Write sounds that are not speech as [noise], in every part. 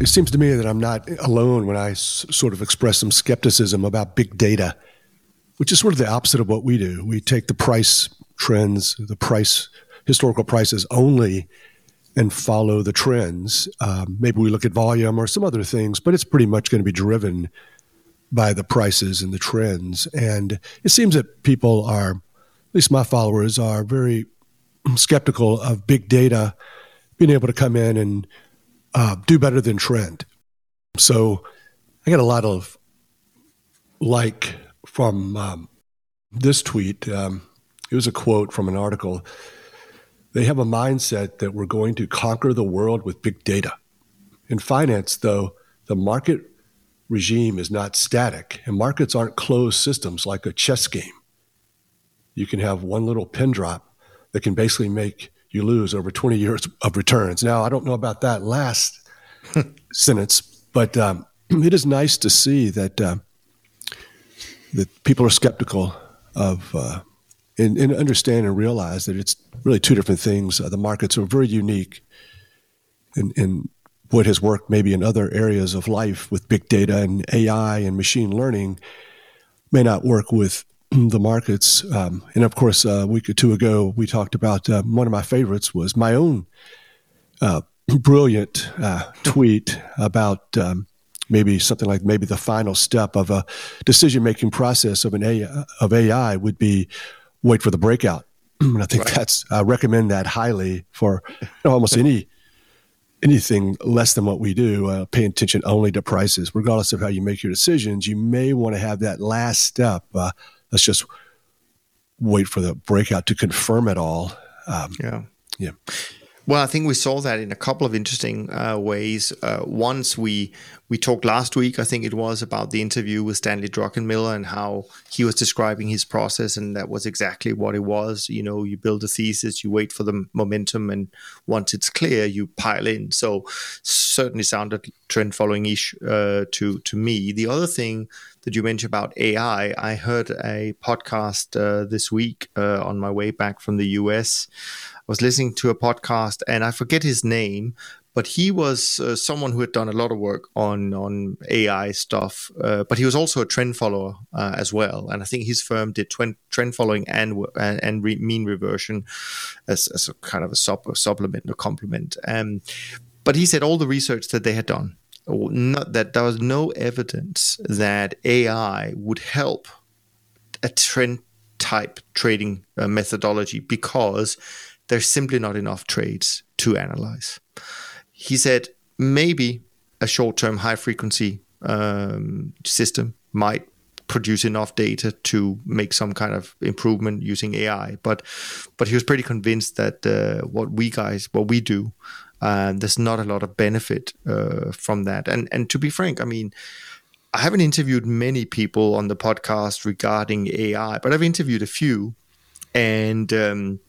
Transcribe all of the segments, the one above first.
it seems to me that I'm not alone when I s- sort of express some skepticism about big data, which is sort of the opposite of what we do. We take the price trends, the price historical prices only, and follow the trends. Um, maybe we look at volume or some other things, but it's pretty much going to be driven by the prices and the trends. And it seems that people are, at least my followers, are very skeptical of big data being able to come in and uh, do better than trend. So I got a lot of like from um, this tweet. Um, it was a quote from an article. They have a mindset that we're going to conquer the world with big data. In finance, though, the market regime is not static, and markets aren't closed systems like a chess game. You can have one little pin drop that can basically make you lose over 20 years of returns. Now, I don't know about that last [laughs] sentence, but um, [clears throat] it is nice to see that uh, that people are skeptical of uh, and, and, understand and realize that it's really two different things. Uh, the markets are very unique in, in what has worked maybe in other areas of life with big data and AI and machine learning may not work with [clears throat] the markets. Um, and of course, uh, a week or two ago, we talked about uh, one of my favorites was my own uh, [clears throat] brilliant uh, tweet about um, maybe something like maybe the final step of a decision making process of an AI, of AI would be wait for the breakout. [clears throat] and I think right. that's I recommend that highly for you [laughs] know, almost any anything less than what we do. Uh, pay attention only to prices, regardless of how you make your decisions. You may want to have that last step. Uh, let's just wait for the breakout to confirm it all. Um, yeah, yeah. Well, I think we saw that in a couple of interesting uh, ways. Uh, once we we talked last week, I think it was about the interview with Stanley Druckenmiller and how he was describing his process, and that was exactly what it was. You know, you build a thesis, you wait for the momentum, and once it's clear, you pile in. So certainly sounded trend following ish uh, to to me. The other thing that you mentioned about AI, I heard a podcast uh, this week uh, on my way back from the US I was listening to a podcast, and I forget his name, but he was uh, someone who had done a lot of work on on AI stuff. Uh, but he was also a trend follower uh, as well, and I think his firm did trend, trend following and and, and re- mean reversion as, as a kind of a, a supplement or complement. Um, but he said all the research that they had done, not, that there was no evidence that AI would help a trend type trading uh, methodology because there's simply not enough trades to analyze. He said maybe a short term high frequency um, system might produce enough data to make some kind of improvement using AI. But but he was pretty convinced that uh, what we guys what we do, uh, there's not a lot of benefit uh, from that. And and to be frank, I mean. I haven't interviewed many people on the podcast regarding AI, but I've interviewed a few, and um,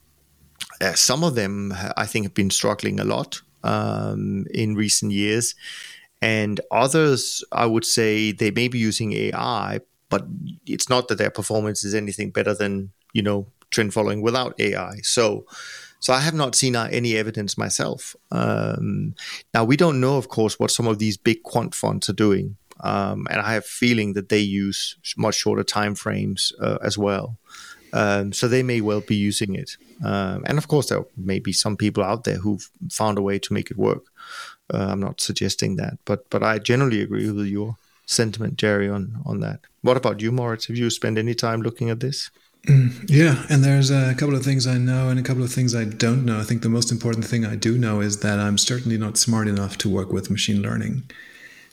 uh, some of them, I think, have been struggling a lot um, in recent years. And others, I would say, they may be using AI, but it's not that their performance is anything better than, you know, trend following without AI. So, so I have not seen uh, any evidence myself. Um, now we don't know, of course, what some of these big quant funds are doing, um, and I have feeling that they use much shorter time frames uh, as well. Um, so they may well be using it. Um, and of course, there may be some people out there who've found a way to make it work. Uh, I'm not suggesting that, but but I generally agree with your sentiment, Jerry, on on that. What about you, Moritz? Have you spent any time looking at this? Mm, yeah, and there's a couple of things I know and a couple of things I don't know. I think the most important thing I do know is that I'm certainly not smart enough to work with machine learning.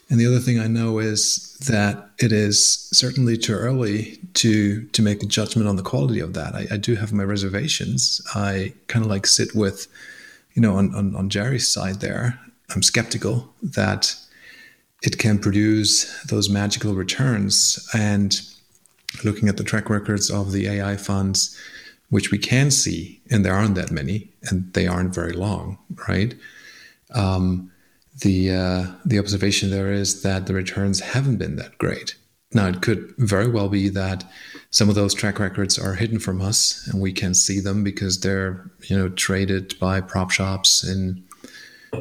And the other thing I know is that it is certainly too early to to make a judgment on the quality of that. I, I do have my reservations. I kind of like sit with, you know, on, on, on Jerry's side there. I'm skeptical that it can produce those magical returns. And looking at the track records of the AI funds, which we can see, and there aren't that many, and they aren't very long, right? Um, the uh, the observation there is that the returns haven't been that great. Now, it could very well be that some of those track records are hidden from us, and we can see them because they're you know traded by prop shops in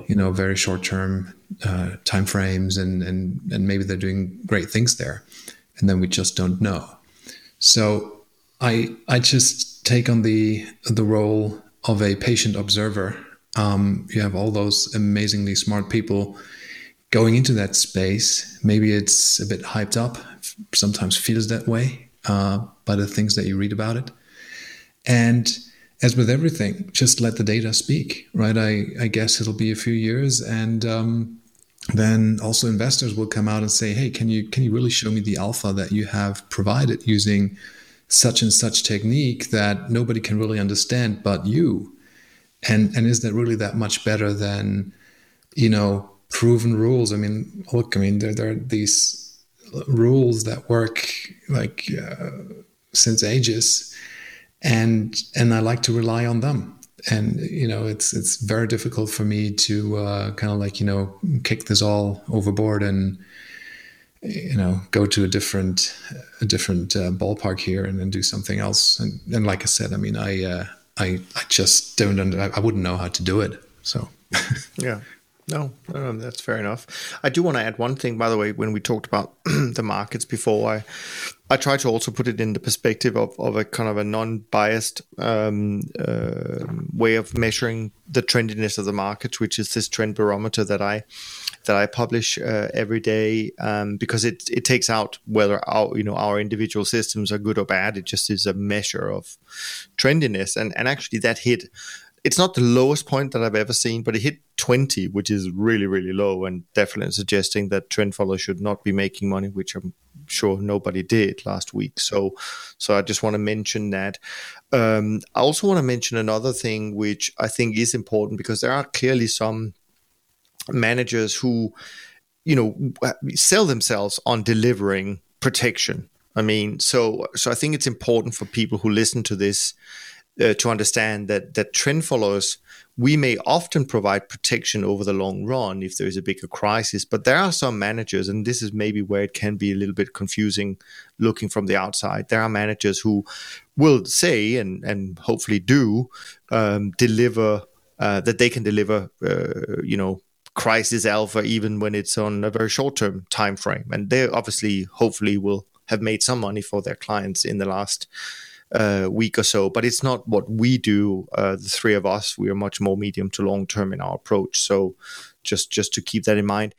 you know very short term uh, time frames and and and maybe they're doing great things there and then we just don't know so i i just take on the the role of a patient observer um, you have all those amazingly smart people going into that space maybe it's a bit hyped up sometimes feels that way uh, by the things that you read about it and as with everything, just let the data speak, right? I, I guess it'll be a few years, and um, then also investors will come out and say, "Hey, can you can you really show me the alpha that you have provided using such and such technique that nobody can really understand but you?" And and is that really that much better than, you know, proven rules? I mean, look, I mean, there there are these rules that work like uh, since ages and and I like to rely on them. And you know, it's it's very difficult for me to uh, kind of like you know kick this all overboard and you know go to a different a different uh, ballpark here and then do something else. And, and like I said, I mean, I uh, I I just don't under, I wouldn't know how to do it. So yeah. [laughs] No, that's fair enough. I do want to add one thing, by the way, when we talked about [clears throat] the markets before, I I try to also put it in the perspective of, of a kind of a non-biased um, uh, way of measuring the trendiness of the market, which is this trend barometer that I that I publish uh, every day, um, because it it takes out whether our you know our individual systems are good or bad. It just is a measure of trendiness, and and actually that hit it's not the lowest point that I've ever seen, but it hit 20, which is really, really low and definitely suggesting that trend followers should not be making money, which I'm sure nobody did last week. So, so I just want to mention that. Um, I also want to mention another thing, which I think is important because there are clearly some managers who, you know, sell themselves on delivering protection. I mean, so so I think it's important for people who listen to this uh, to understand that that trend followers we may often provide protection over the long run if there is a bigger crisis but there are some managers and this is maybe where it can be a little bit confusing looking from the outside. There are managers who will say and and hopefully do um, deliver uh, that they can deliver uh, you know crisis alpha even when it's on a very short term time frame and they obviously hopefully will have made some money for their clients in the last uh, week or so. But it's not what we do. Uh, the three of us, we are much more medium to long term in our approach. So just just to keep that in mind.